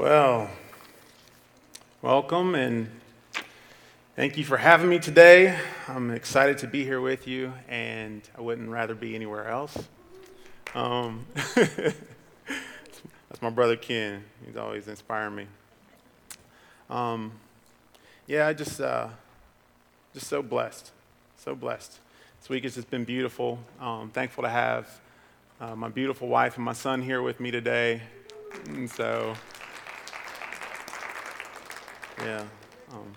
Well, welcome and thank you for having me today. I'm excited to be here with you, and I wouldn't rather be anywhere else. Um, that's my brother Ken. He's always inspiring me. Um, yeah, I just, uh, just so blessed, so blessed. This week has just been beautiful. Um, thankful to have uh, my beautiful wife and my son here with me today, and so. Yeah. Um,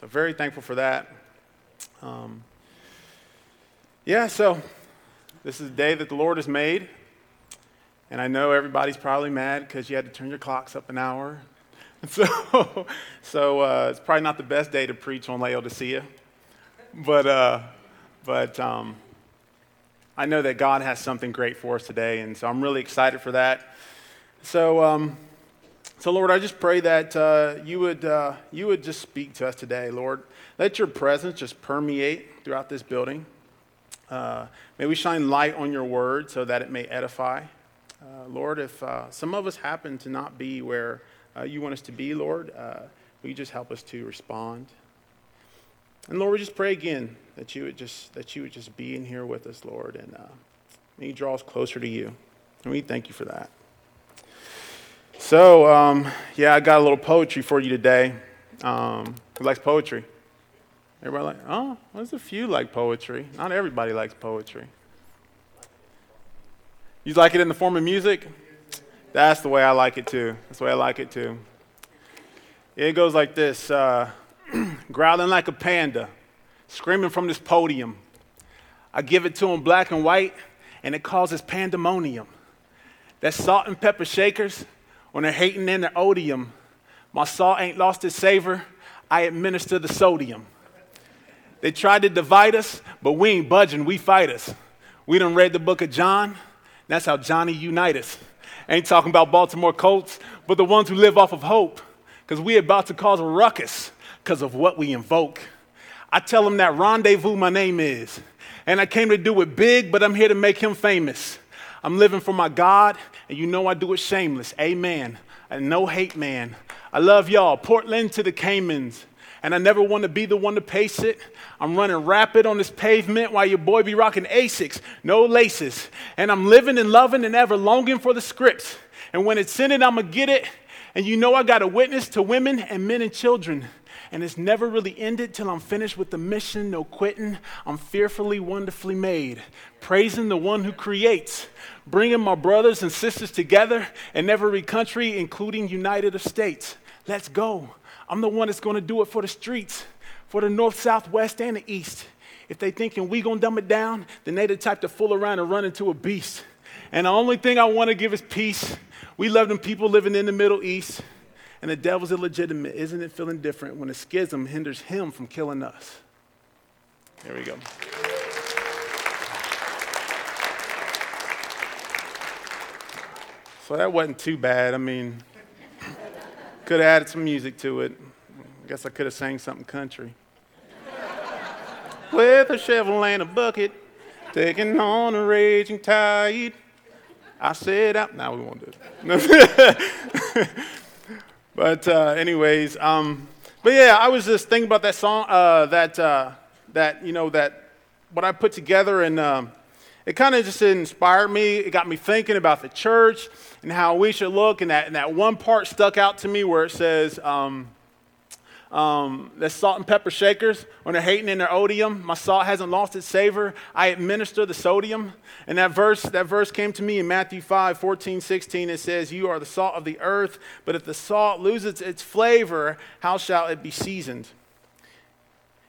so very thankful for that. Um, yeah, so this is the day that the Lord has made. And I know everybody's probably mad because you had to turn your clocks up an hour. So, so uh, it's probably not the best day to preach on Laodicea. But, uh, but um, I know that God has something great for us today. And so I'm really excited for that. So, um, so, Lord, I just pray that uh, you, would, uh, you would just speak to us today, Lord. Let your presence just permeate throughout this building. Uh, may we shine light on your word so that it may edify. Uh, Lord, if uh, some of us happen to not be where uh, you want us to be, Lord, will you just help us to respond? And Lord, we just pray again that you would just that you would just be in here with us, Lord, and may you draw us closer to you. And we thank you for that. So, um, yeah, I got a little poetry for you today. Um, who likes poetry? Everybody like, oh, there's a few like poetry. Not everybody likes poetry. You like it in the form of music? That's the way I like it too. That's the way I like it too. It goes like this uh, growling like a panda, screaming from this podium. I give it to him black and white, and it causes pandemonium. That salt and pepper shakers, when they're hating in their odium, my salt ain't lost its savor. I administer the sodium. They tried to divide us, but we ain't budging, we fight us. We done read the book of John. That's how Johnny unite us. Ain't talking about Baltimore Colts, but the ones who live off of hope. Because we about to cause a ruckus because of what we invoke. I tell them that rendezvous my name is. And I came to do it big, but I'm here to make him famous. I'm living for my God, and you know I do it shameless. Amen. And no hate, man. I love y'all. Portland to the Caymans. And I never want to be the one to pace it. I'm running rapid on this pavement while your boy be rocking Asics, no laces. And I'm living and loving and ever longing for the scripts. And when it's in it, I'm going to get it. And you know I got a witness to women and men and children and it's never really ended till I'm finished with the mission. No quitting. I'm fearfully, wonderfully made, praising the one who creates, bringing my brothers and sisters together in every country, including United States. Let's go. I'm the one that's going to do it for the streets, for the north, south, west, and the east. If they thinking we gonna dumb it down, then they the type to fool around and run into a beast. And the only thing I want to give is peace. We love them people living in the Middle East. And the devil's illegitimate. Isn't it feeling different when a schism hinders him from killing us? There we go. So that wasn't too bad. I mean, could have added some music to it. I guess I could have sang something country. With a shovel and a bucket, taking on a raging tide. I said, out. Now we won't do it. But uh, anyways, um, but yeah, I was just thinking about that song, uh, that uh, that you know that what I put together, and um, it kind of just inspired me. It got me thinking about the church and how we should look. And that and that one part stuck out to me where it says. Um, um, salt and pepper shakers, when they're hating in their odium, my salt hasn't lost its savor. I administer the sodium. And that verse, that verse came to me in Matthew 5, 14, 16. It says, You are the salt of the earth, but if the salt loses its flavor, how shall it be seasoned?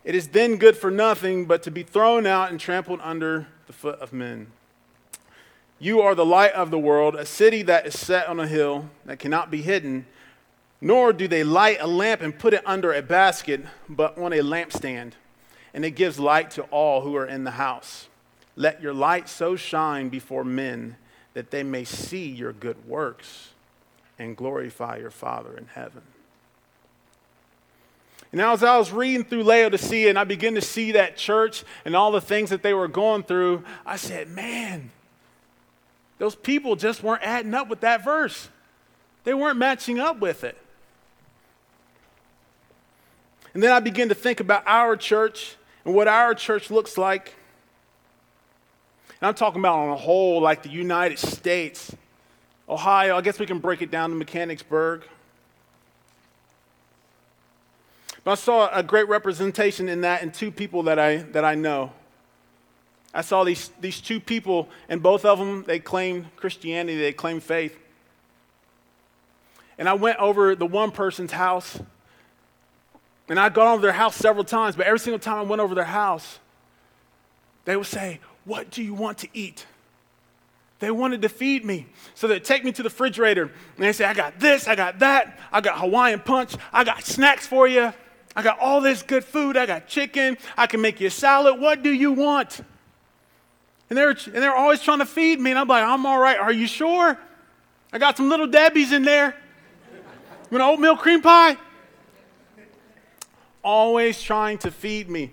It is then good for nothing but to be thrown out and trampled under the foot of men. You are the light of the world, a city that is set on a hill that cannot be hidden. Nor do they light a lamp and put it under a basket, but on a lampstand, and it gives light to all who are in the house. Let your light so shine before men that they may see your good works and glorify your Father in heaven. And now, as I was reading through Laodicea and I began to see that church and all the things that they were going through, I said, man, those people just weren't adding up with that verse. they weren't matching up with it. And then I began to think about our church and what our church looks like. And I'm talking about on a whole, like the United States, Ohio. I guess we can break it down to Mechanicsburg. But I saw a great representation in that in two people that I, that I know. I saw these, these two people, and both of them, they claimed Christianity, they claimed faith. And I went over the one person's house, and I'd gone over their house several times, but every single time I went over their house, they would say, What do you want to eat? They wanted to feed me. So they'd take me to the refrigerator, and they'd say, I got this, I got that, I got Hawaiian punch, I got snacks for you. I got all this good food. I got chicken. I can make you a salad. What do you want? And they're, and they're always trying to feed me. And I'm like, I'm all right. Are you sure? I got some little Debbie's in there. You want oatmeal cream pie? Always trying to feed me.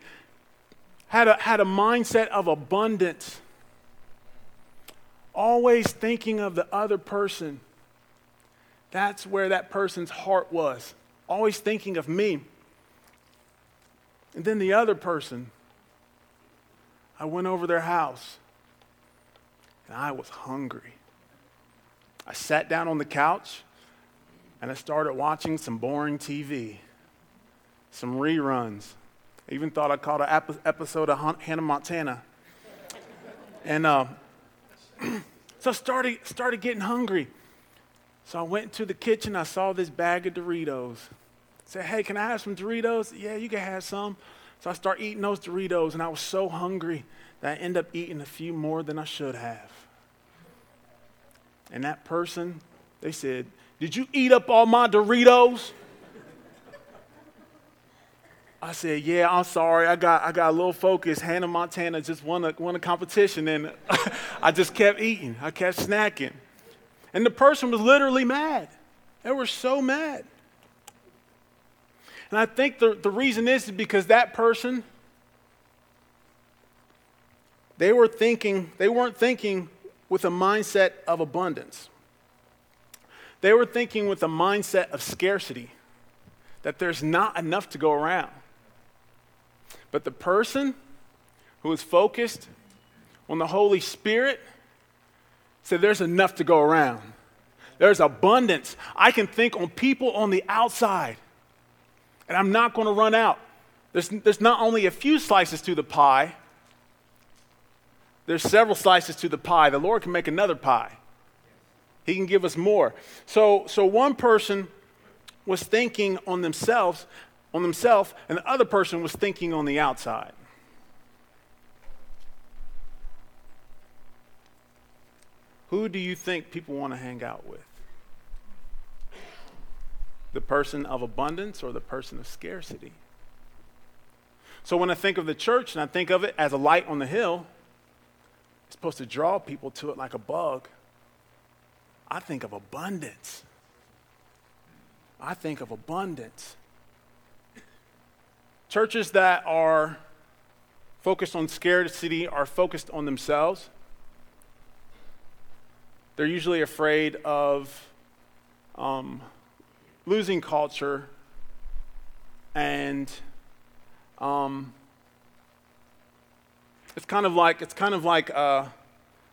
Had a, had a mindset of abundance. Always thinking of the other person. That's where that person's heart was. Always thinking of me. And then the other person, I went over their house and I was hungry. I sat down on the couch and I started watching some boring TV, some reruns. I even thought I caught an episode of Hannah Montana. And uh, so I started, started getting hungry. So I went to the kitchen. I saw this bag of Doritos. Say, hey, can I have some Doritos? Yeah, you can have some. So I start eating those Doritos, and I was so hungry that I end up eating a few more than I should have. And that person, they said, Did you eat up all my Doritos? I said, Yeah, I'm sorry. I got, I got a little focused. Hannah Montana just won a, won a competition, and I just kept eating. I kept snacking. And the person was literally mad. They were so mad. And I think the, the reason is because that person, they were thinking, they weren't thinking with a mindset of abundance. They were thinking with a mindset of scarcity, that there's not enough to go around. But the person who is focused on the Holy Spirit said, There's enough to go around. There's abundance. I can think on people on the outside and I'm not going to run out. There's, there's not only a few slices to the pie, there's several slices to the pie. The Lord can make another pie. He can give us more. So, so one person was thinking on themselves, on themselves, and the other person was thinking on the outside. Who do you think people want to hang out with? The person of abundance or the person of scarcity. So when I think of the church and I think of it as a light on the hill, it's supposed to draw people to it like a bug. I think of abundance. I think of abundance. Churches that are focused on scarcity are focused on themselves. They're usually afraid of um, losing culture and um, it's kind of like it's kind of like a,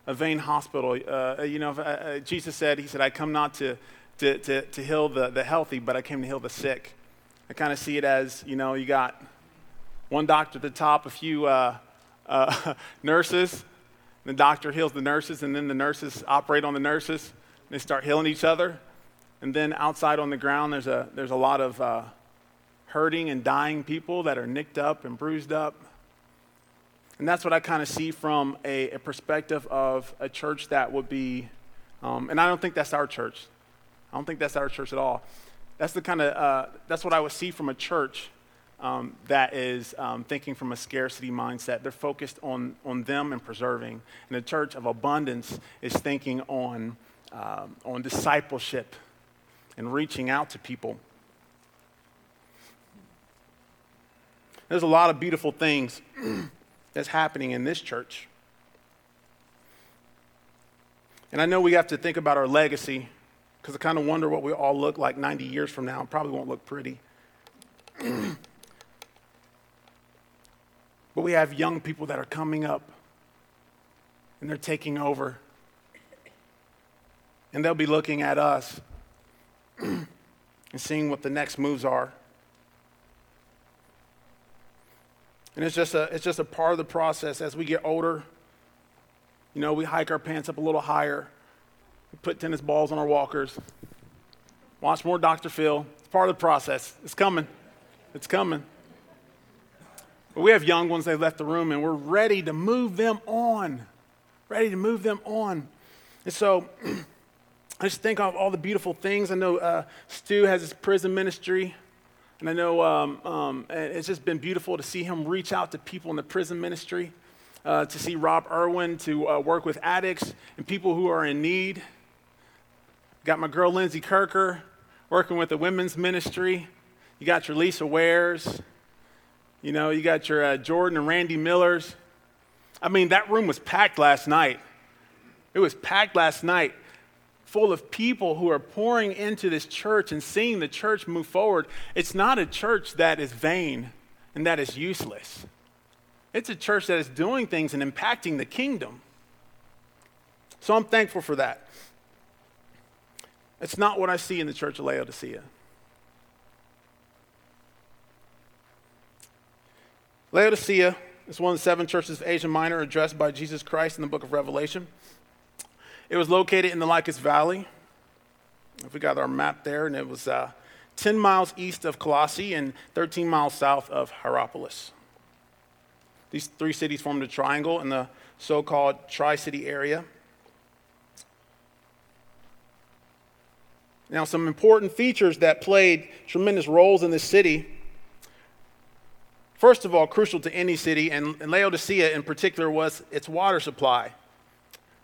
a vain hospital. Uh, you know, uh, uh, Jesus said, He said, "I come not to, to, to, to heal the, the healthy, but I came to heal the sick." I kind of see it as you know, you got one doctor at the top, a few uh, uh nurses. The doctor heals the nurses, and then the nurses operate on the nurses. And they start healing each other. And then outside on the ground, there's a, there's a lot of uh, hurting and dying people that are nicked up and bruised up. And that's what I kind of see from a, a, perspective of a church that would be, um, and I don't think that's our church. I don't think that's our church at all. That's the kind of, uh, that's what I would see from a church um, that is um, thinking from a scarcity mindset. They're focused on, on them and preserving. And the church of abundance is thinking on, um, on discipleship and reaching out to people. There's a lot of beautiful things that's happening in this church. And I know we have to think about our legacy because I kind of wonder what we all look like 90 years from now. Probably won't look pretty. but we have young people that are coming up and they're taking over. And they'll be looking at us and seeing what the next moves are. And it's just, a, it's just a part of the process as we get older. You know, we hike our pants up a little higher, we put tennis balls on our walkers, watch more Dr. Phil. It's part of the process. It's coming. It's coming. But we have young ones, they left the room, and we're ready to move them on. Ready to move them on. And so I just think of all the beautiful things. I know uh, Stu has his prison ministry. And I know um, um, it's just been beautiful to see him reach out to people in the prison ministry, uh, to see Rob Irwin to uh, work with addicts and people who are in need. Got my girl Lindsay Kirker working with the women's ministry. You got your Lisa Wares. You know, you got your uh, Jordan and Randy Millers. I mean, that room was packed last night. It was packed last night full of people who are pouring into this church and seeing the church move forward. It's not a church that is vain and that is useless. It's a church that is doing things and impacting the kingdom. So I'm thankful for that. It's not what I see in the church of Laodicea. Laodicea is one of the seven churches of Asia Minor addressed by Jesus Christ in the book of Revelation. It was located in the Lycus Valley. If we got our map there, and it was uh, 10 miles east of Colossae and 13 miles south of Hierapolis. These three cities formed a triangle in the so called Tri City area. Now, some important features that played tremendous roles in this city. First of all, crucial to any city, and Laodicea in particular, was its water supply.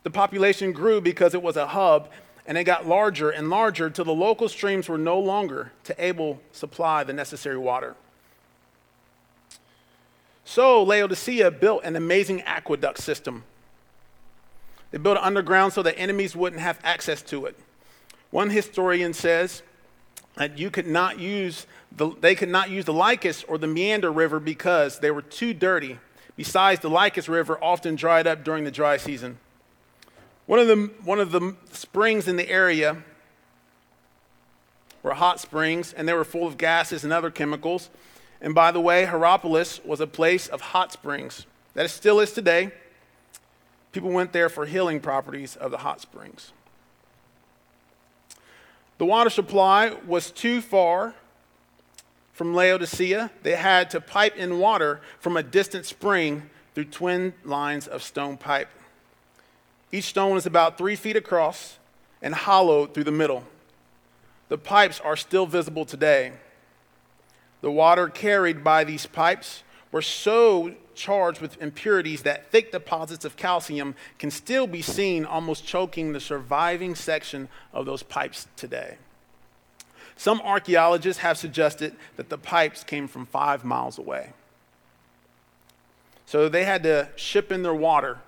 The population grew because it was a hub, and it got larger and larger till the local streams were no longer to able supply the necessary water. So Laodicea built an amazing aqueduct system. They built it underground so that enemies wouldn't have access to it. One historian says that you could not use the, they could not use the Lycus or the Meander River because they were too dirty. Besides, the Lycus River often dried up during the dry season. One of, the, one of the springs in the area were hot springs, and they were full of gases and other chemicals. And by the way, Hierapolis was a place of hot springs. That it still is today. People went there for healing properties of the hot springs. The water supply was too far from Laodicea. They had to pipe in water from a distant spring through twin lines of stone pipe. Each stone is about three feet across and hollowed through the middle. The pipes are still visible today. The water carried by these pipes were so charged with impurities that thick deposits of calcium can still be seen almost choking the surviving section of those pipes today. Some archaeologists have suggested that the pipes came from five miles away. So they had to ship in their water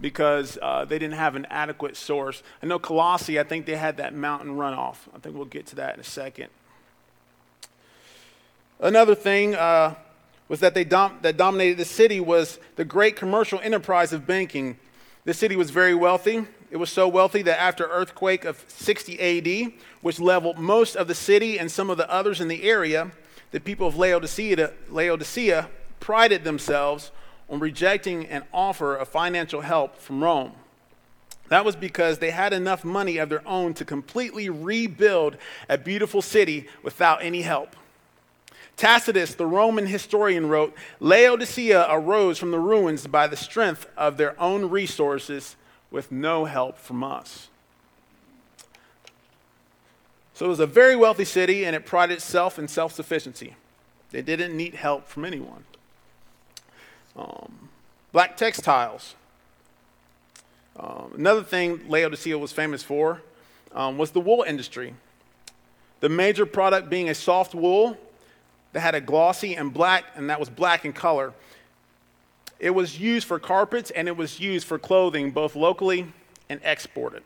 because uh, they didn't have an adequate source. I know Colossae, I think they had that mountain runoff. I think we'll get to that in a second. Another thing uh, was that they dom- that dominated the city was the great commercial enterprise of banking. The city was very wealthy. It was so wealthy that after earthquake of 60 AD, which leveled most of the city and some of the others in the area, the people of Laodicea, Laodicea prided themselves on rejecting an offer of financial help from Rome. That was because they had enough money of their own to completely rebuild a beautiful city without any help. Tacitus, the Roman historian, wrote Laodicea arose from the ruins by the strength of their own resources with no help from us. So it was a very wealthy city and it prided itself in self sufficiency. They didn't need help from anyone. Um, black textiles. Um, another thing Laodicea was famous for um, was the wool industry. The major product being a soft wool that had a glossy and black, and that was black in color. It was used for carpets and it was used for clothing, both locally and exported.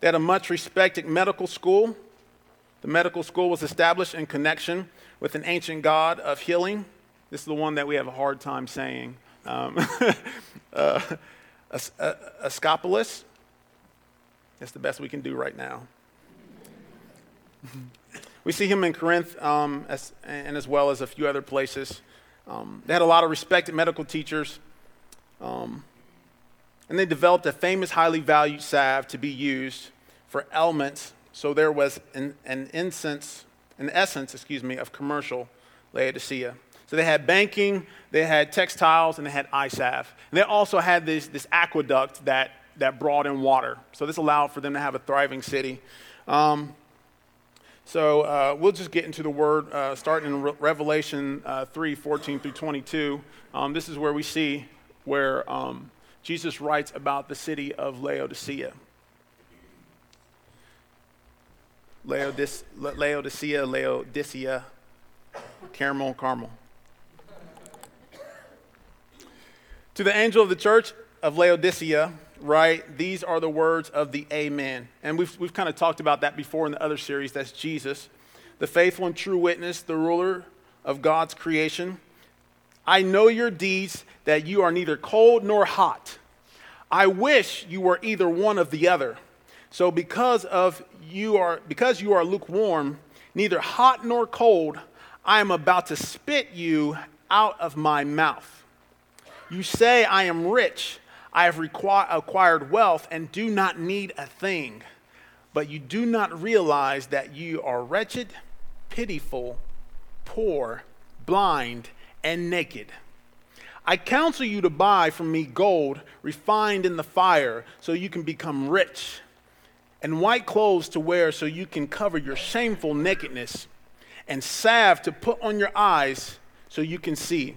They had a much respected medical school. The medical school was established in connection with an ancient god of healing. This is the one that we have a hard time saying. Um, uh, Asclepius. That's the best we can do right now. we see him in Corinth um, as, and as well as a few other places. Um, they had a lot of respected medical teachers. Um, and they developed a famous, highly valued salve to be used for ailments. So there was an, an incense, an essence, excuse me, of commercial Laodicea. So they had banking, they had textiles, and they had eye salve. And they also had this, this aqueduct that, that brought in water. So this allowed for them to have a thriving city. Um, so uh, we'll just get into the word, uh, starting in Re- Revelation uh, 3 14 through 22. Um, this is where we see where um, Jesus writes about the city of Laodicea. Laodice- Laodicea, Laodicea, Caramel, Carmel. To the angel of the church of Laodicea, write, These are the words of the Amen. And we've, we've kind of talked about that before in the other series. That's Jesus, the faithful and true witness, the ruler of God's creation. I know your deeds, that you are neither cold nor hot. I wish you were either one of the other. So because of you are because you are lukewarm, neither hot nor cold, I am about to spit you out of my mouth. You say, I am rich, I have requ- acquired wealth, and do not need a thing. But you do not realize that you are wretched, pitiful, poor, blind, and naked. I counsel you to buy from me gold refined in the fire so you can become rich, and white clothes to wear so you can cover your shameful nakedness, and salve to put on your eyes so you can see.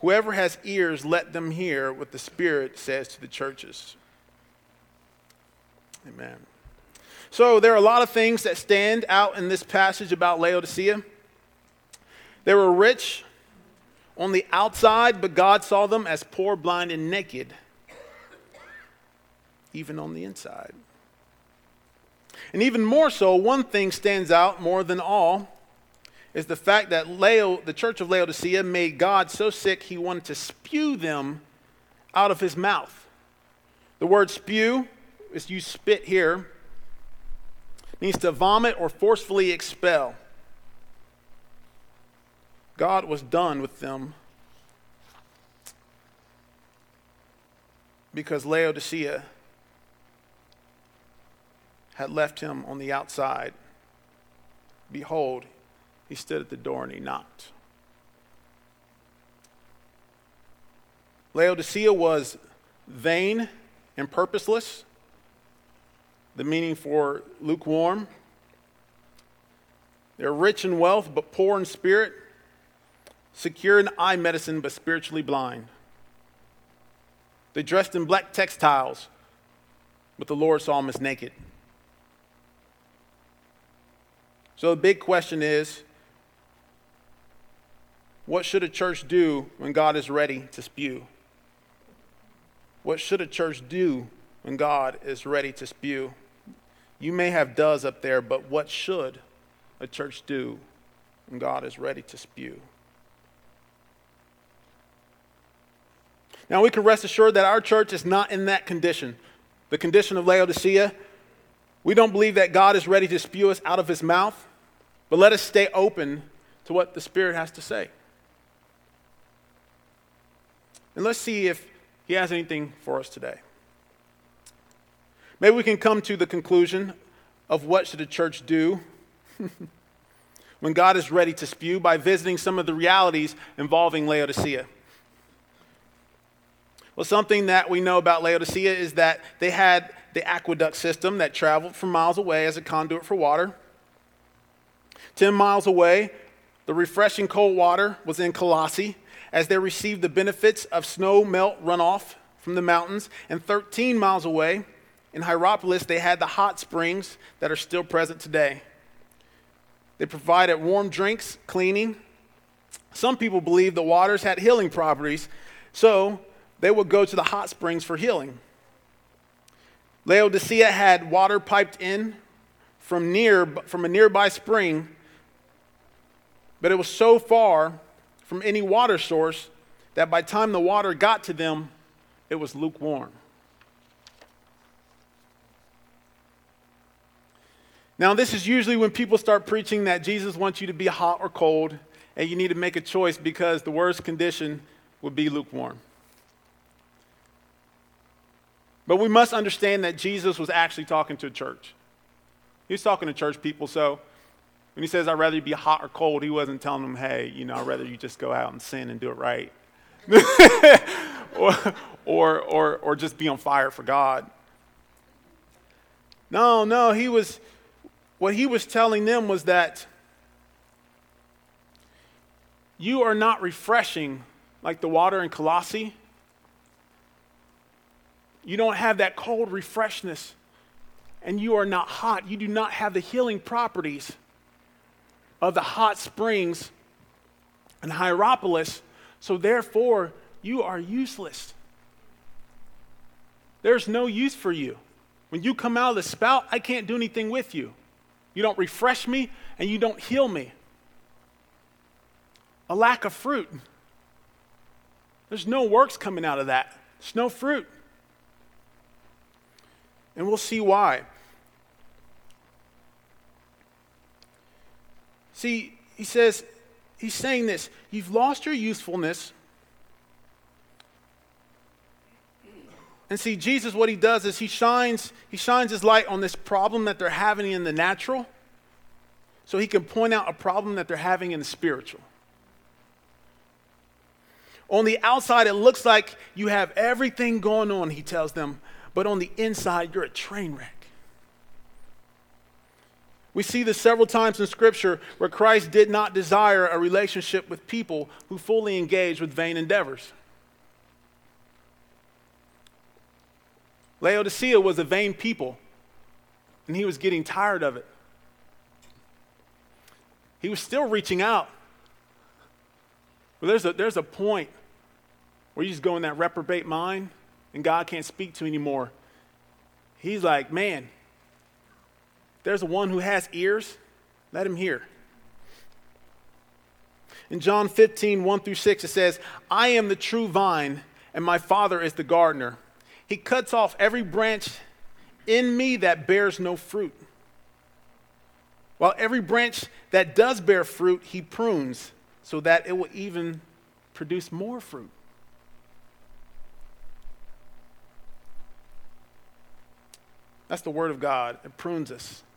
Whoever has ears, let them hear what the Spirit says to the churches. Amen. So, there are a lot of things that stand out in this passage about Laodicea. They were rich on the outside, but God saw them as poor, blind, and naked, even on the inside. And even more so, one thing stands out more than all is the fact that the church of Laodicea made God so sick he wanted to spew them out of his mouth. The word spew is you spit here, means to vomit or forcefully expel. God was done with them because Laodicea had left him on the outside. Behold, he stood at the door and he knocked. Laodicea was vain and purposeless, the meaning for lukewarm. They're rich in wealth, but poor in spirit, secure in eye medicine, but spiritually blind. They dressed in black textiles, but the Lord saw them as naked. So the big question is what should a church do when God is ready to spew? What should a church do when God is ready to spew? You may have does up there, but what should a church do when God is ready to spew? Now, we can rest assured that our church is not in that condition. The condition of Laodicea, we don't believe that God is ready to spew us out of his mouth, but let us stay open to what the Spirit has to say. And let's see if he has anything for us today. Maybe we can come to the conclusion of what should a church do when God is ready to spew by visiting some of the realities involving Laodicea. Well, something that we know about Laodicea is that they had the aqueduct system that traveled from miles away as a conduit for water. Ten miles away, the refreshing cold water was in Colossae as they received the benefits of snow melt runoff from the mountains. And 13 miles away, in Hierapolis, they had the hot springs that are still present today. They provided warm drinks, cleaning. Some people believe the waters had healing properties, so they would go to the hot springs for healing. Laodicea had water piped in from, near, from a nearby spring, but it was so far from any water source that by the time the water got to them, it was lukewarm. Now, this is usually when people start preaching that Jesus wants you to be hot or cold, and you need to make a choice because the worst condition would be lukewarm. But we must understand that Jesus was actually talking to a church. He was talking to church people, so when he says, I'd rather you be hot or cold, he wasn't telling them, hey, you know, I'd rather you just go out and sin and do it right. or, or, or, or just be on fire for God. No, no, he was, what he was telling them was that you are not refreshing like the water in Colossae you don't have that cold refreshness, and you are not hot. You do not have the healing properties of the hot springs in Hierapolis, so therefore you are useless. There's no use for you. When you come out of the spout, I can't do anything with you. You don't refresh me and you don't heal me. A lack of fruit. There's no works coming out of that. There's no fruit. And we'll see why. See, he says, he's saying this you've lost your usefulness. And see, Jesus, what he does is he shines, he shines his light on this problem that they're having in the natural, so he can point out a problem that they're having in the spiritual. On the outside, it looks like you have everything going on, he tells them, but on the inside, you're a train wreck. We see this several times in Scripture where Christ did not desire a relationship with people who fully engage with vain endeavors. Laodicea was a vain people, and he was getting tired of it. He was still reaching out. But there's a, there's a point where you just go in that reprobate mind and God can't speak to you anymore. He's like, man, there's one who has ears, let him hear. In John 15, 1 through 6, it says, I am the true vine, and my Father is the gardener. He cuts off every branch in me that bears no fruit. While every branch that does bear fruit, he prunes so that it will even produce more fruit. That's the word of God. It prunes us,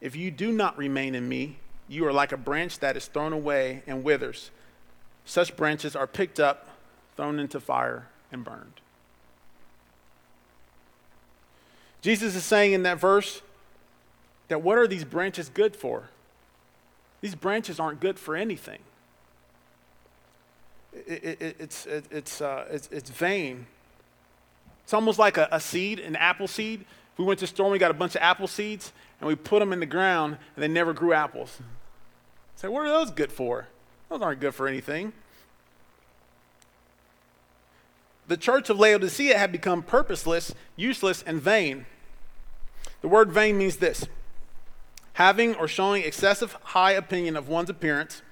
If you do not remain in me, you are like a branch that is thrown away and withers. Such branches are picked up, thrown into fire, and burned. Jesus is saying in that verse that what are these branches good for? These branches aren't good for anything. It, it, it's, it, it's, uh, it's, it's vain. It's almost like a, a seed, an apple seed. If We went to the store and we got a bunch of apple seeds and we put them in the ground and they never grew apples. Say, what are those good for? Those aren't good for anything. The church of Laodicea had become purposeless, useless, and vain. The word vain means this having or showing excessive high opinion of one's appearance,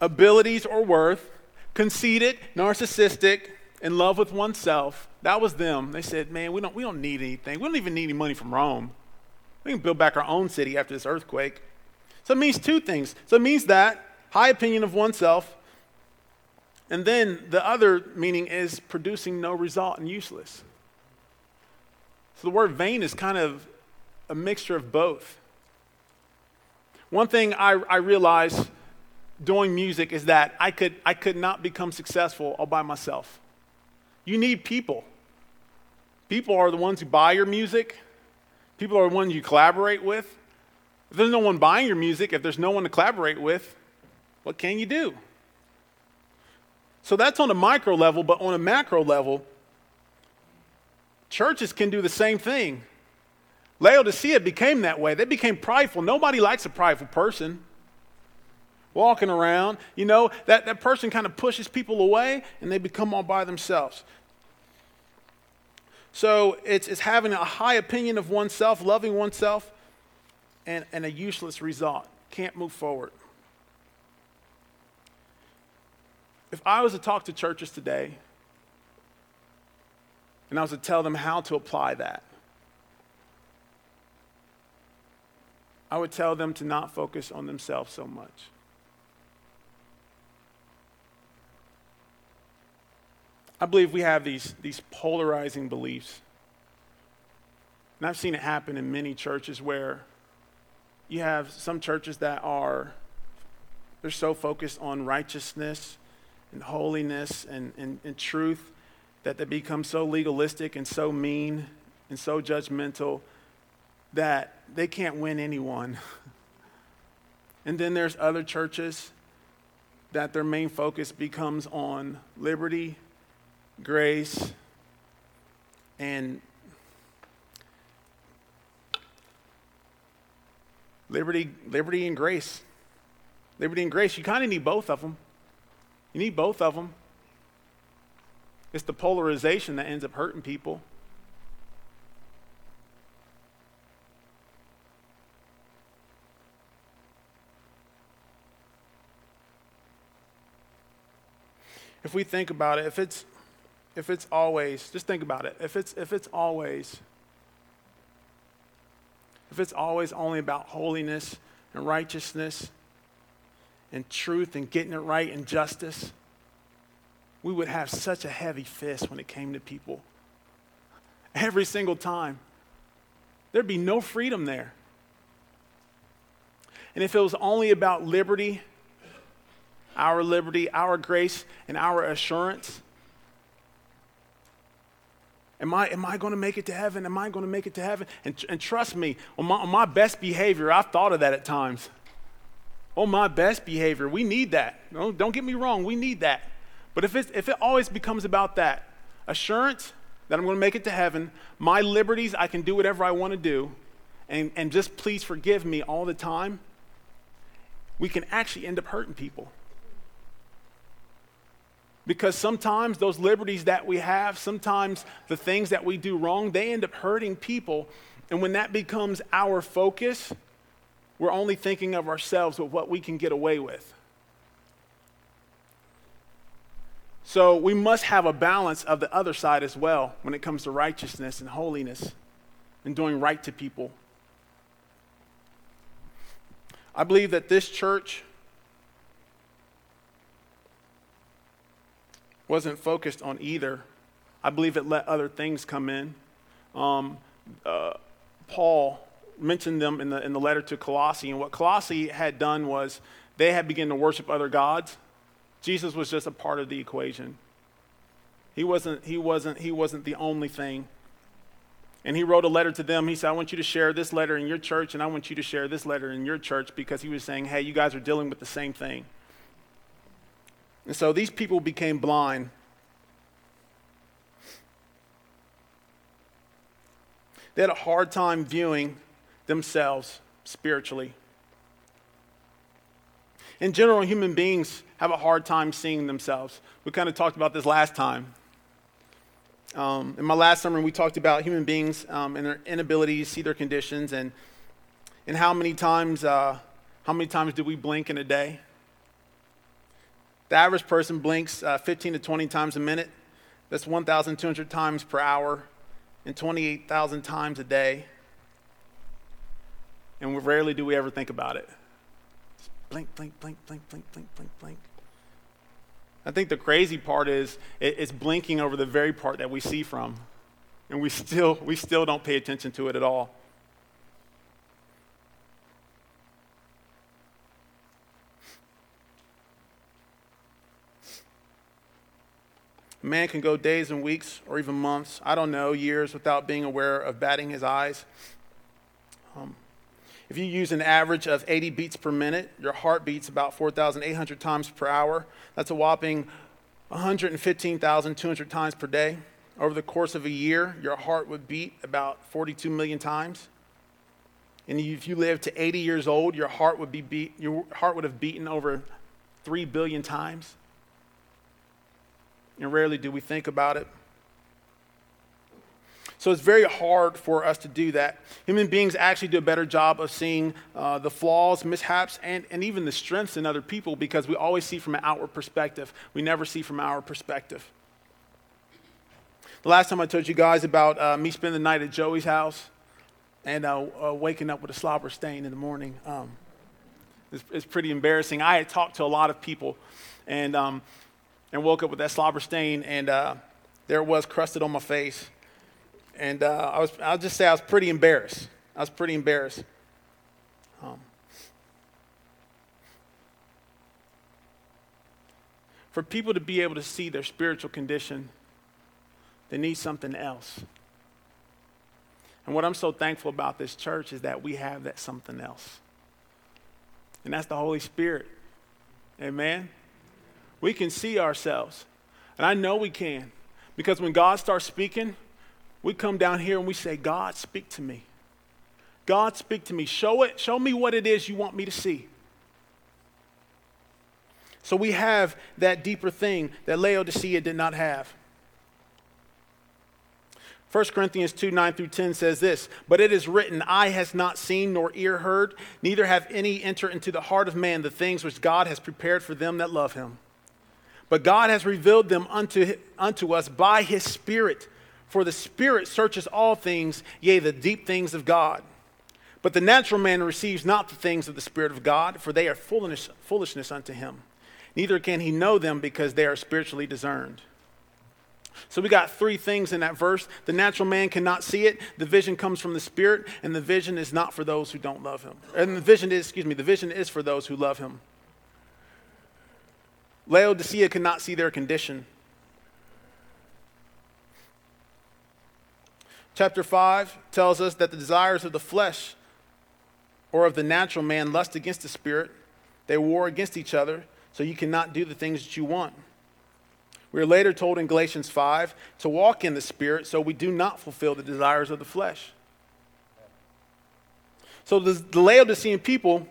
abilities or worth, conceited, narcissistic, in love with oneself. That was them. They said, man, we don't, we don't need anything. We don't even need any money from Rome. We can build back our own city after this earthquake. So it means two things. So it means that high opinion of oneself, and then the other meaning is producing no result and useless. So the word vain is kind of a mixture of both. One thing I, I realized doing music is that I could, I could not become successful all by myself. You need people. People are the ones who buy your music, people are the ones you collaborate with. If there's no one buying your music, if there's no one to collaborate with, what can you do? So that's on a micro level, but on a macro level, churches can do the same thing. Laodicea became that way. They became prideful. Nobody likes a prideful person walking around. You know, that, that person kind of pushes people away and they become all by themselves. So it's, it's having a high opinion of oneself, loving oneself, and, and a useless result. Can't move forward. If I was to talk to churches today and I was to tell them how to apply that, I would tell them to not focus on themselves so much. I believe we have these, these polarizing beliefs. And I've seen it happen in many churches where you have some churches that are they're so focused on righteousness and holiness and, and, and truth that they become so legalistic and so mean and so judgmental that they can't win anyone. and then there's other churches that their main focus becomes on liberty, grace, and liberty, liberty and grace. Liberty and grace, you kind of need both of them. You need both of them. It's the polarization that ends up hurting people. If we think about it, if it's if it's always, just think about it. If it's if it's always if it's always only about holiness and righteousness and truth and getting it right and justice, we would have such a heavy fist when it came to people. Every single time. There'd be no freedom there. And if it was only about liberty, our liberty, our grace, and our assurance, Am I, am I going to make it to heaven? Am I going to make it to heaven? And, and trust me, on my, on my best behavior, I've thought of that at times. On my best behavior, we need that. Don't, don't get me wrong, we need that. But if, it's, if it always becomes about that assurance that I'm going to make it to heaven, my liberties, I can do whatever I want to do, and, and just please forgive me all the time, we can actually end up hurting people. Because sometimes those liberties that we have, sometimes the things that we do wrong, they end up hurting people. And when that becomes our focus, we're only thinking of ourselves with what we can get away with. So we must have a balance of the other side as well when it comes to righteousness and holiness and doing right to people. I believe that this church wasn't focused on either. I believe it let other things come in. Um, uh, Paul mentioned them in the, in the letter to Colossae, and what Colossae had done was they had begun to worship other gods. Jesus was just a part of the equation. He wasn't, he wasn't, he wasn't the only thing. And he wrote a letter to them. He said, I want you to share this letter in your church, and I want you to share this letter in your church because he was saying, hey, you guys are dealing with the same thing. And so these people became blind. They had a hard time viewing themselves spiritually. In general, human beings have a hard time seeing themselves. We kind of talked about this last time. Um, in my last sermon, we talked about human beings um, and their inability to see their conditions and, and how many times uh, how many times do we blink in a day? The average person blinks uh, 15 to 20 times a minute. That's 1,200 times per hour and 28,000 times a day. And rarely do we ever think about it. Blink, blink, blink, blink, blink, blink, blink, blink. I think the crazy part is it's blinking over the very part that we see from. And we still, we still don't pay attention to it at all. Man can go days and weeks or even months, I don't know, years without being aware of batting his eyes. Um, if you use an average of 80 beats per minute, your heart beats about 4,800 times per hour. That's a whopping 115,200 times per day. Over the course of a year, your heart would beat about 42 million times. And if you lived to 80 years old, your heart would, be beat, your heart would have beaten over 3 billion times. And rarely do we think about it. So it's very hard for us to do that. Human beings actually do a better job of seeing uh, the flaws, mishaps, and, and even the strengths in other people because we always see from an outward perspective. We never see from our perspective. The last time I told you guys about uh, me spending the night at Joey's house and uh, uh waking up with a slobber stain in the morning, um, it's, it's, pretty embarrassing. I had talked to a lot of people and, um, and woke up with that slobber stain, and uh, there it was crusted on my face. And uh, I was, I'll just say I was pretty embarrassed. I was pretty embarrassed. Um, for people to be able to see their spiritual condition, they need something else. And what I'm so thankful about this church is that we have that something else. And that's the Holy Spirit. Amen? We can see ourselves. And I know we can. Because when God starts speaking, we come down here and we say, God, speak to me. God, speak to me. Show it. Show me what it is you want me to see. So we have that deeper thing that Laodicea did not have. 1 Corinthians 2 9 through 10 says this But it is written, Eye has not seen nor ear heard, neither have any entered into the heart of man the things which God has prepared for them that love him. But God has revealed them unto, unto us by his Spirit. For the Spirit searches all things, yea, the deep things of God. But the natural man receives not the things of the Spirit of God, for they are foolishness, foolishness unto him. Neither can he know them because they are spiritually discerned. So we got three things in that verse. The natural man cannot see it. The vision comes from the Spirit, and the vision is not for those who don't love him. And the vision is, excuse me, the vision is for those who love him. Laodicea cannot see their condition. Chapter 5 tells us that the desires of the flesh or of the natural man lust against the spirit. They war against each other, so you cannot do the things that you want. We are later told in Galatians 5 to walk in the spirit so we do not fulfill the desires of the flesh. So the Laodicean people,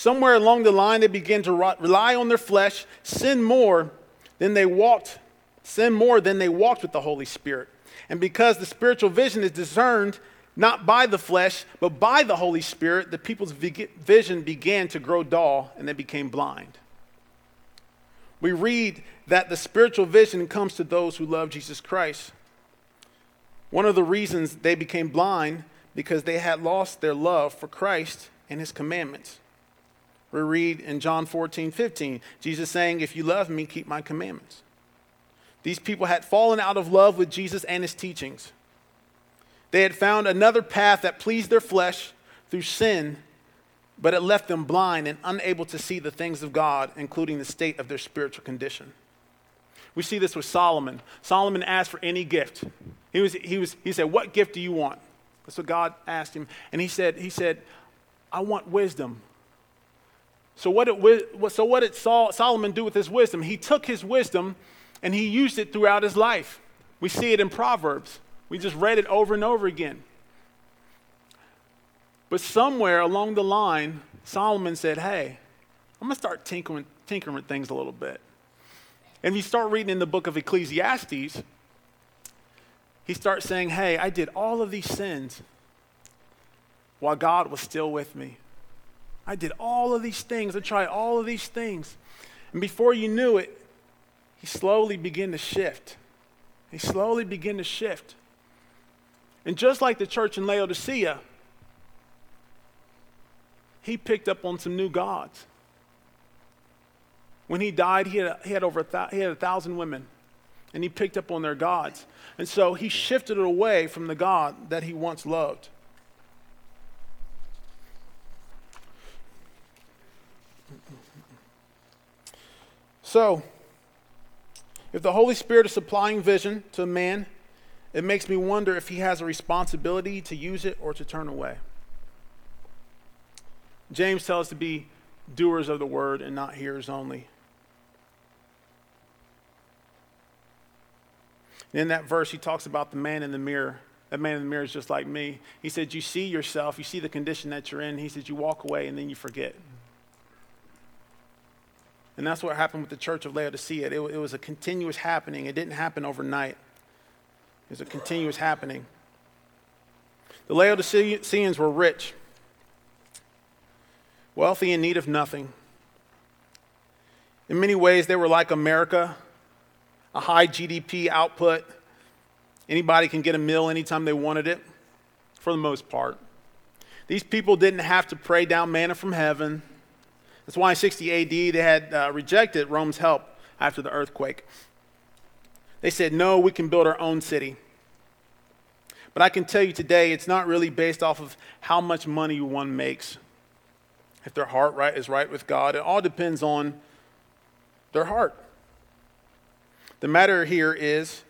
somewhere along the line, they began to rely on their flesh, sin more than they walked, sin more than they walked with the Holy Spirit. And because the spiritual vision is discerned not by the flesh, but by the Holy Spirit, the people's vision began to grow dull and they became blind. We read that the spiritual vision comes to those who love Jesus Christ. One of the reasons they became blind because they had lost their love for Christ and his commandments. We read in John 14, 15, Jesus saying, If you love me, keep my commandments. These people had fallen out of love with Jesus and his teachings. They had found another path that pleased their flesh through sin, but it left them blind and unable to see the things of God, including the state of their spiritual condition. We see this with Solomon. Solomon asked for any gift. He, was, he, was, he said, What gift do you want? That's what God asked him. And he said, he said I want wisdom. So what did, so what did Solomon do with his wisdom? He took his wisdom and he used it throughout his life. We see it in Proverbs. We just read it over and over again. But somewhere along the line, Solomon said, Hey, I'm going to start tinkering, tinkering with things a little bit. And if you start reading in the book of Ecclesiastes, he starts saying, Hey, I did all of these sins while God was still with me. I did all of these things. I tried all of these things. And before you knew it, he slowly began to shift. He slowly began to shift. And just like the church in Laodicea, he picked up on some new gods. When he died, he had, he had over a, th- he had a thousand women, and he picked up on their gods. And so he shifted away from the God that he once loved. So, if the Holy Spirit is supplying vision to a man, it makes me wonder if he has a responsibility to use it or to turn away. James tells us to be doers of the word and not hearers only. In that verse, he talks about the man in the mirror. That man in the mirror is just like me. He said, You see yourself, you see the condition that you're in. He said, You walk away and then you forget. And that's what happened with the church of Laodicea. It, it was a continuous happening, it didn't happen overnight, it was a continuous happening. The Laodiceans were rich, wealthy, in need of nothing. In many ways, they were like America, a high GDP output. Anybody can get a meal anytime they wanted it, for the most part. These people didn't have to pray down manna from heaven. That's why in 60 AD they had uh, rejected Rome's help after the earthquake. They said, No, we can build our own city. But I can tell you today, it's not really based off of how much money one makes. If their heart right is right with God, it all depends on their heart. The matter here is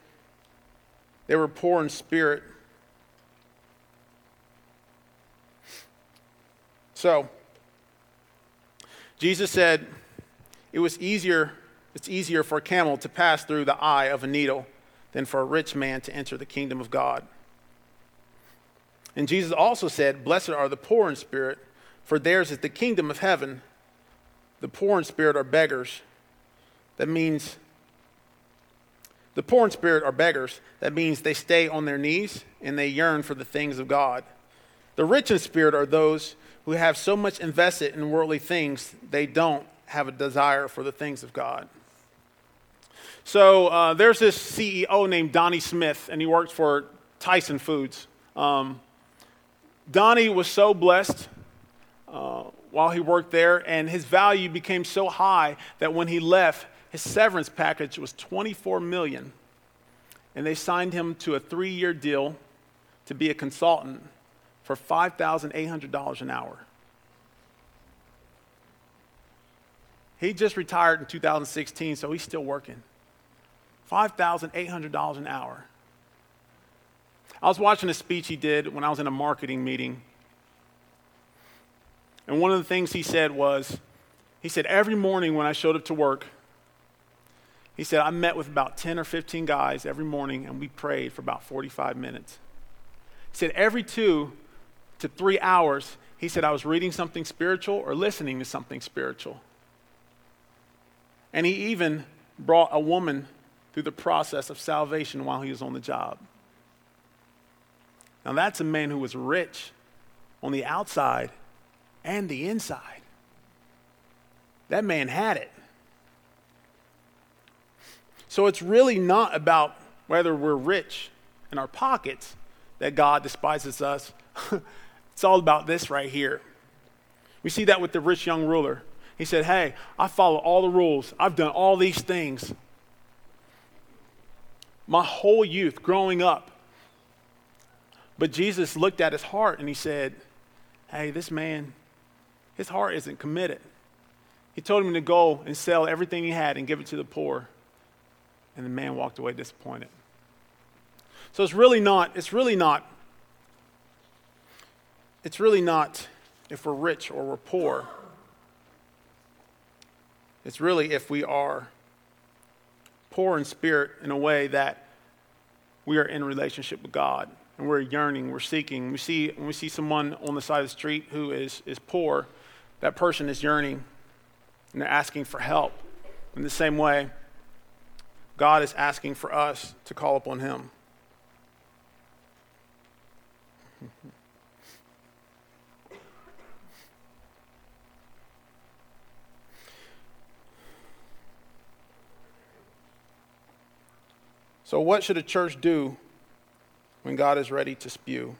they were poor in spirit. So, Jesus said it was easier, it's easier for a camel to pass through the eye of a needle than for a rich man to enter the kingdom of God. And Jesus also said, Blessed are the poor in spirit, for theirs is the kingdom of heaven. The poor in spirit are beggars. That means the poor in spirit are beggars. That means they stay on their knees and they yearn for the things of God. The rich in spirit are those who have so much invested in worldly things, they don't have a desire for the things of God. So uh, there's this CEO named Donnie Smith, and he works for Tyson Foods. Um, Donnie was so blessed uh, while he worked there, and his value became so high that when he left, his severance package was 24 million, and they signed him to a three-year deal to be a consultant for $5,800 an hour. He just retired in 2016, so he's still working. $5,800 an hour. I was watching a speech he did when I was in a marketing meeting. And one of the things he said was, he said, every morning when I showed up to work, he said, I met with about 10 or 15 guys every morning and we prayed for about 45 minutes. He said, every two to three hours, he said, I was reading something spiritual or listening to something spiritual. And he even brought a woman through the process of salvation while he was on the job. Now, that's a man who was rich on the outside and the inside. That man had it. So it's really not about whether we're rich in our pockets that God despises us. it's all about this right here. We see that with the rich young ruler. He said, Hey, I follow all the rules, I've done all these things. My whole youth growing up. But Jesus looked at his heart and he said, Hey, this man, his heart isn't committed. He told him to go and sell everything he had and give it to the poor. And the man walked away disappointed. So it's really not, it's really not, it's really not if we're rich or we're poor. It's really if we are poor in spirit in a way that we are in relationship with God and we're yearning, we're seeking. We see when we see someone on the side of the street who is, is poor, that person is yearning and they're asking for help. In the same way, God is asking for us to call upon Him. So, what should a church do when God is ready to spew?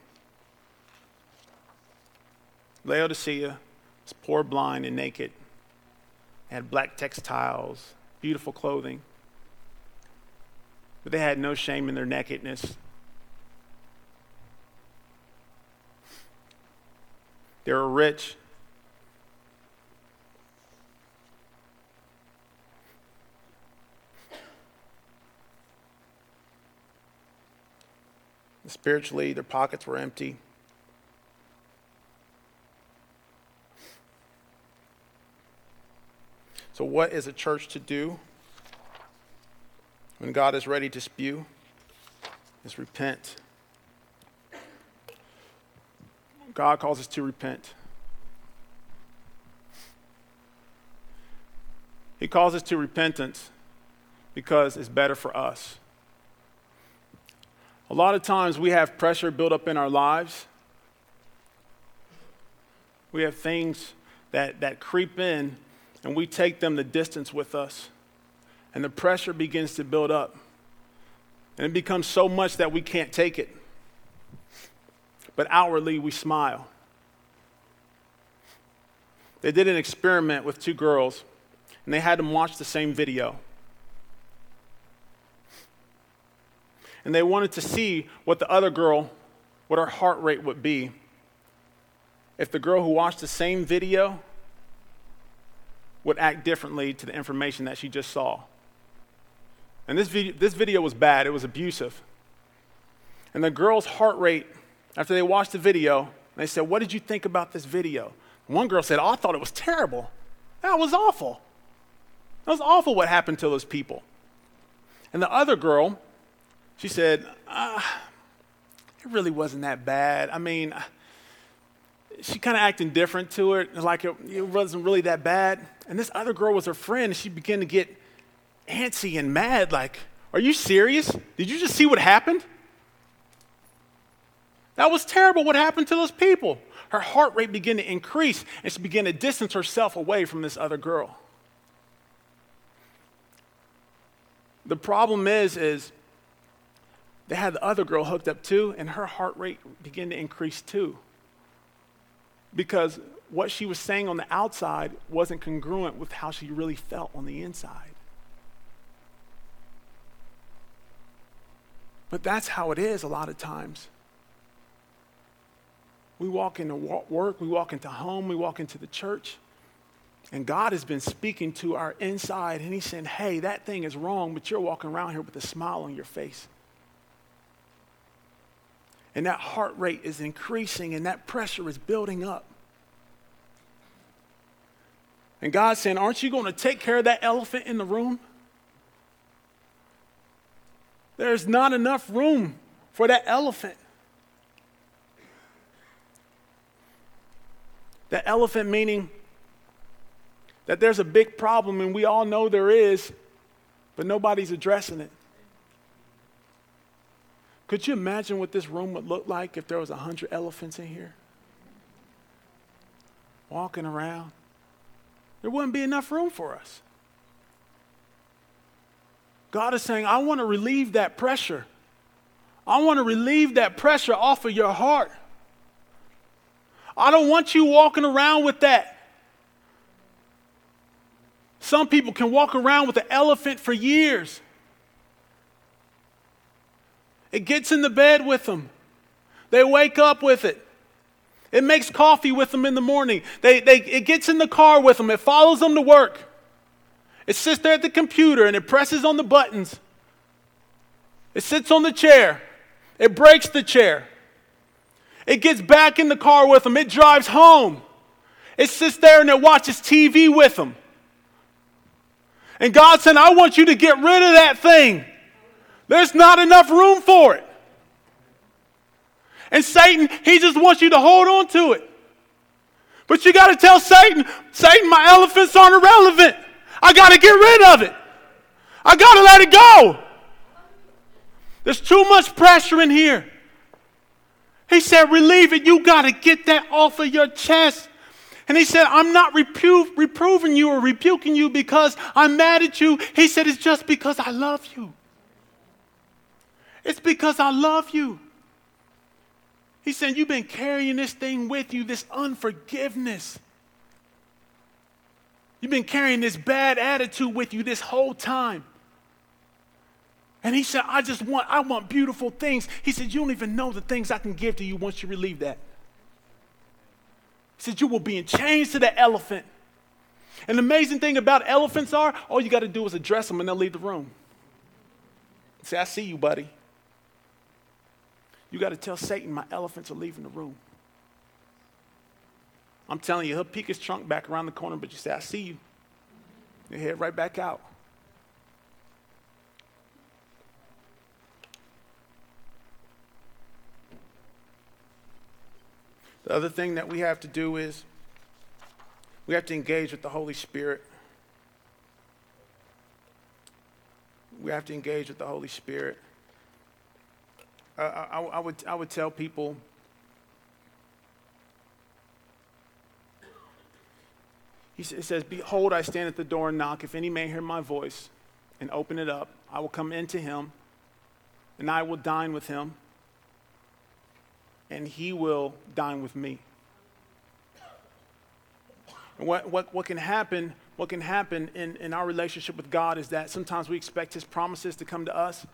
Laodicea is poor, blind, and naked. They had black textiles, beautiful clothing. But they had no shame in their nakedness. They were rich. Spiritually, their pockets were empty. So, what is a church to do when God is ready to spew? Is repent. God calls us to repent. He calls us to repentance because it's better for us. A lot of times we have pressure built up in our lives. We have things that, that creep in and we take them the distance with us. And the pressure begins to build up. And it becomes so much that we can't take it. But outwardly, we smile. They did an experiment with two girls, and they had them watch the same video. And they wanted to see what the other girl, what her heart rate would be if the girl who watched the same video would act differently to the information that she just saw. And this video, this video was bad, it was abusive. And the girl's heart rate, after they watched the video, they said, What did you think about this video? One girl said, oh, I thought it was terrible. That was awful. That was awful what happened to those people. And the other girl, she said, uh, It really wasn't that bad. I mean, she kind of acting different to it, like it, it, wasn't really that bad. And this other girl was her friend, and she began to get antsy and mad, like, Are you serious? Did you just see what happened? That was terrible what happened to those people. Her heart rate began to increase, and she began to distance herself away from this other girl. The problem is, is they had the other girl hooked up too, and her heart rate began to increase too because what she was saying on the outside wasn't congruent with how she really felt on the inside. But that's how it is a lot of times. We walk into work, we walk into home, we walk into the church, and God has been speaking to our inside, and He's saying, Hey, that thing is wrong, but you're walking around here with a smile on your face. And that heart rate is increasing and that pressure is building up. And God's saying, Aren't you going to take care of that elephant in the room? There's not enough room for that elephant. That elephant meaning that there's a big problem, and we all know there is, but nobody's addressing it. Could you imagine what this room would look like if there was 100 elephants in here? Walking around. There wouldn't be enough room for us. God is saying, I want to relieve that pressure. I want to relieve that pressure off of your heart. I don't want you walking around with that. Some people can walk around with an elephant for years. It gets in the bed with them. They wake up with it. It makes coffee with them in the morning. They, they, it gets in the car with them. It follows them to work. It sits there at the computer and it presses on the buttons. It sits on the chair. It breaks the chair. It gets back in the car with them. It drives home. It sits there and it watches TV with them. And God said, I want you to get rid of that thing. There's not enough room for it. And Satan, he just wants you to hold on to it. But you got to tell Satan, Satan, my elephants aren't irrelevant. I got to get rid of it. I got to let it go. There's too much pressure in here. He said, relieve it. You got to get that off of your chest. And he said, I'm not repro- reproving you or rebuking you because I'm mad at you. He said, it's just because I love you. It's because I love you. He said, You've been carrying this thing with you, this unforgiveness. You've been carrying this bad attitude with you this whole time. And he said, I just want, I want beautiful things. He said, You don't even know the things I can give to you once you relieve that. He said, You will be in chains to the elephant. And the amazing thing about elephants are, all you got to do is address them and they'll leave the room. Say, I see you, buddy. You got to tell Satan my elephants are leaving the room. I'm telling you, he'll peek his trunk back around the corner, but you say, I see you. You head right back out. The other thing that we have to do is we have to engage with the Holy Spirit. We have to engage with the Holy Spirit. Uh, I, I, would, I would tell people he says, Behold, I stand at the door and knock. If any man hear my voice and open it up, I will come into him and I will dine with him and he will dine with me. And what, what, what can happen, what can happen in, in our relationship with God is that sometimes we expect his promises to come to us,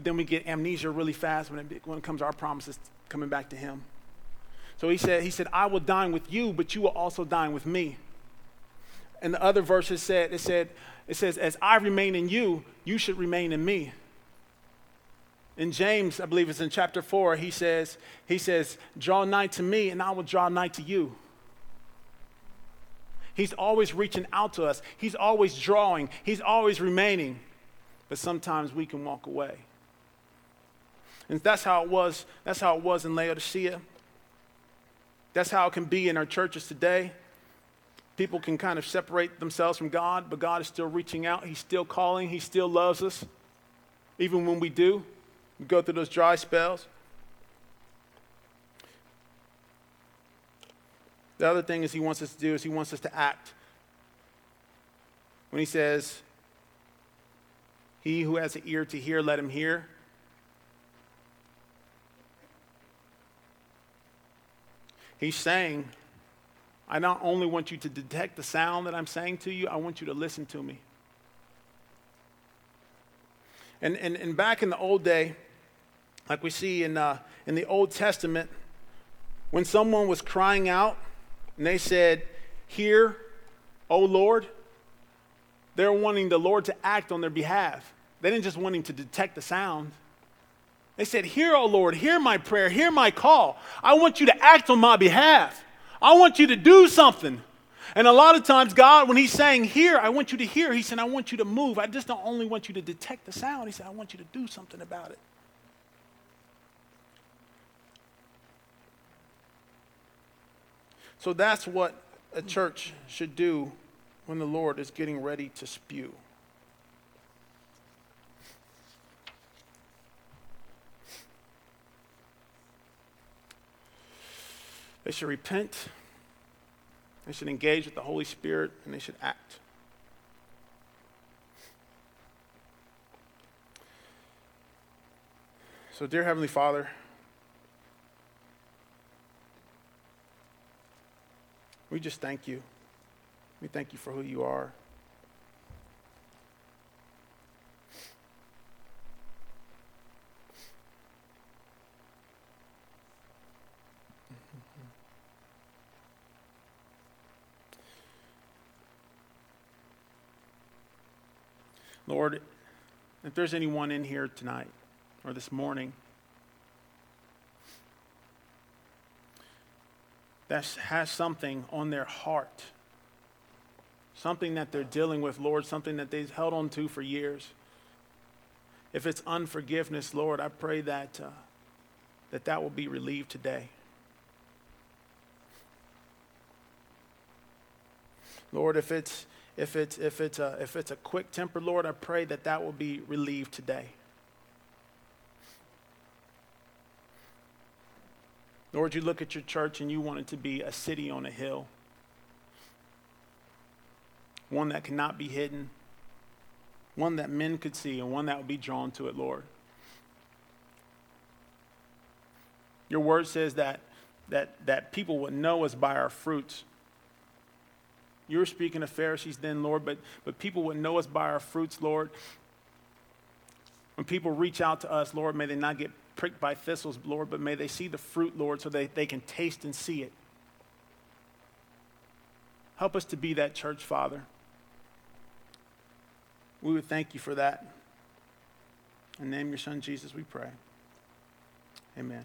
but then we get amnesia really fast when it, when it comes to our promises coming back to him. So he said, he said, I will dine with you, but you will also dine with me. And the other verses said, it said, it says, as I remain in you, you should remain in me. In James, I believe it's in chapter 4, he says, he says, draw nigh to me and I will draw nigh to you. He's always reaching out to us. He's always drawing. He's always remaining. But sometimes we can walk away. And that's how it was, that's how it was in Laodicea. That's how it can be in our churches today. People can kind of separate themselves from God, but God is still reaching out. He's still calling. He still loves us, even when we do. We go through those dry spells. The other thing is he wants us to do is he wants us to act. When he says, He who has an ear to hear, let him hear. He's saying, I not only want you to detect the sound that I'm saying to you, I want you to listen to me. And, and, and back in the old day, like we see in, uh, in the Old Testament, when someone was crying out and they said, Hear, O Lord, they're wanting the Lord to act on their behalf. They didn't just want him to detect the sound. They said, Hear, O Lord, hear my prayer, hear my call. I want you to act on my behalf. I want you to do something. And a lot of times, God, when He's saying, Here, I want you to hear, He said, I want you to move. I just don't only want you to detect the sound. He said, I want you to do something about it. So that's what a church should do when the Lord is getting ready to spew. They should repent, they should engage with the Holy Spirit, and they should act. So, dear Heavenly Father, We just thank you. We thank you for who you are. Lord, if there's anyone in here tonight or this morning that has something on their heart, something that they're dealing with, Lord, something that they've held on to for years. If it's unforgiveness, Lord, I pray that uh, that, that will be relieved today. Lord, if it's if it's if it's a if it's a quick temper, Lord, I pray that that will be relieved today. Lord, you look at your church and you want it to be a city on a hill, one that cannot be hidden, one that men could see, and one that would be drawn to it, Lord. Your word says that, that, that people would know us by our fruits. You were speaking of Pharisees then, Lord, but, but people would know us by our fruits, Lord. When people reach out to us, Lord, may they not get pricked by thistles, Lord, but may they see the fruit, Lord, so they, they can taste and see it. Help us to be that church, Father. We would thank you for that. In the name of your Son, Jesus, we pray. Amen.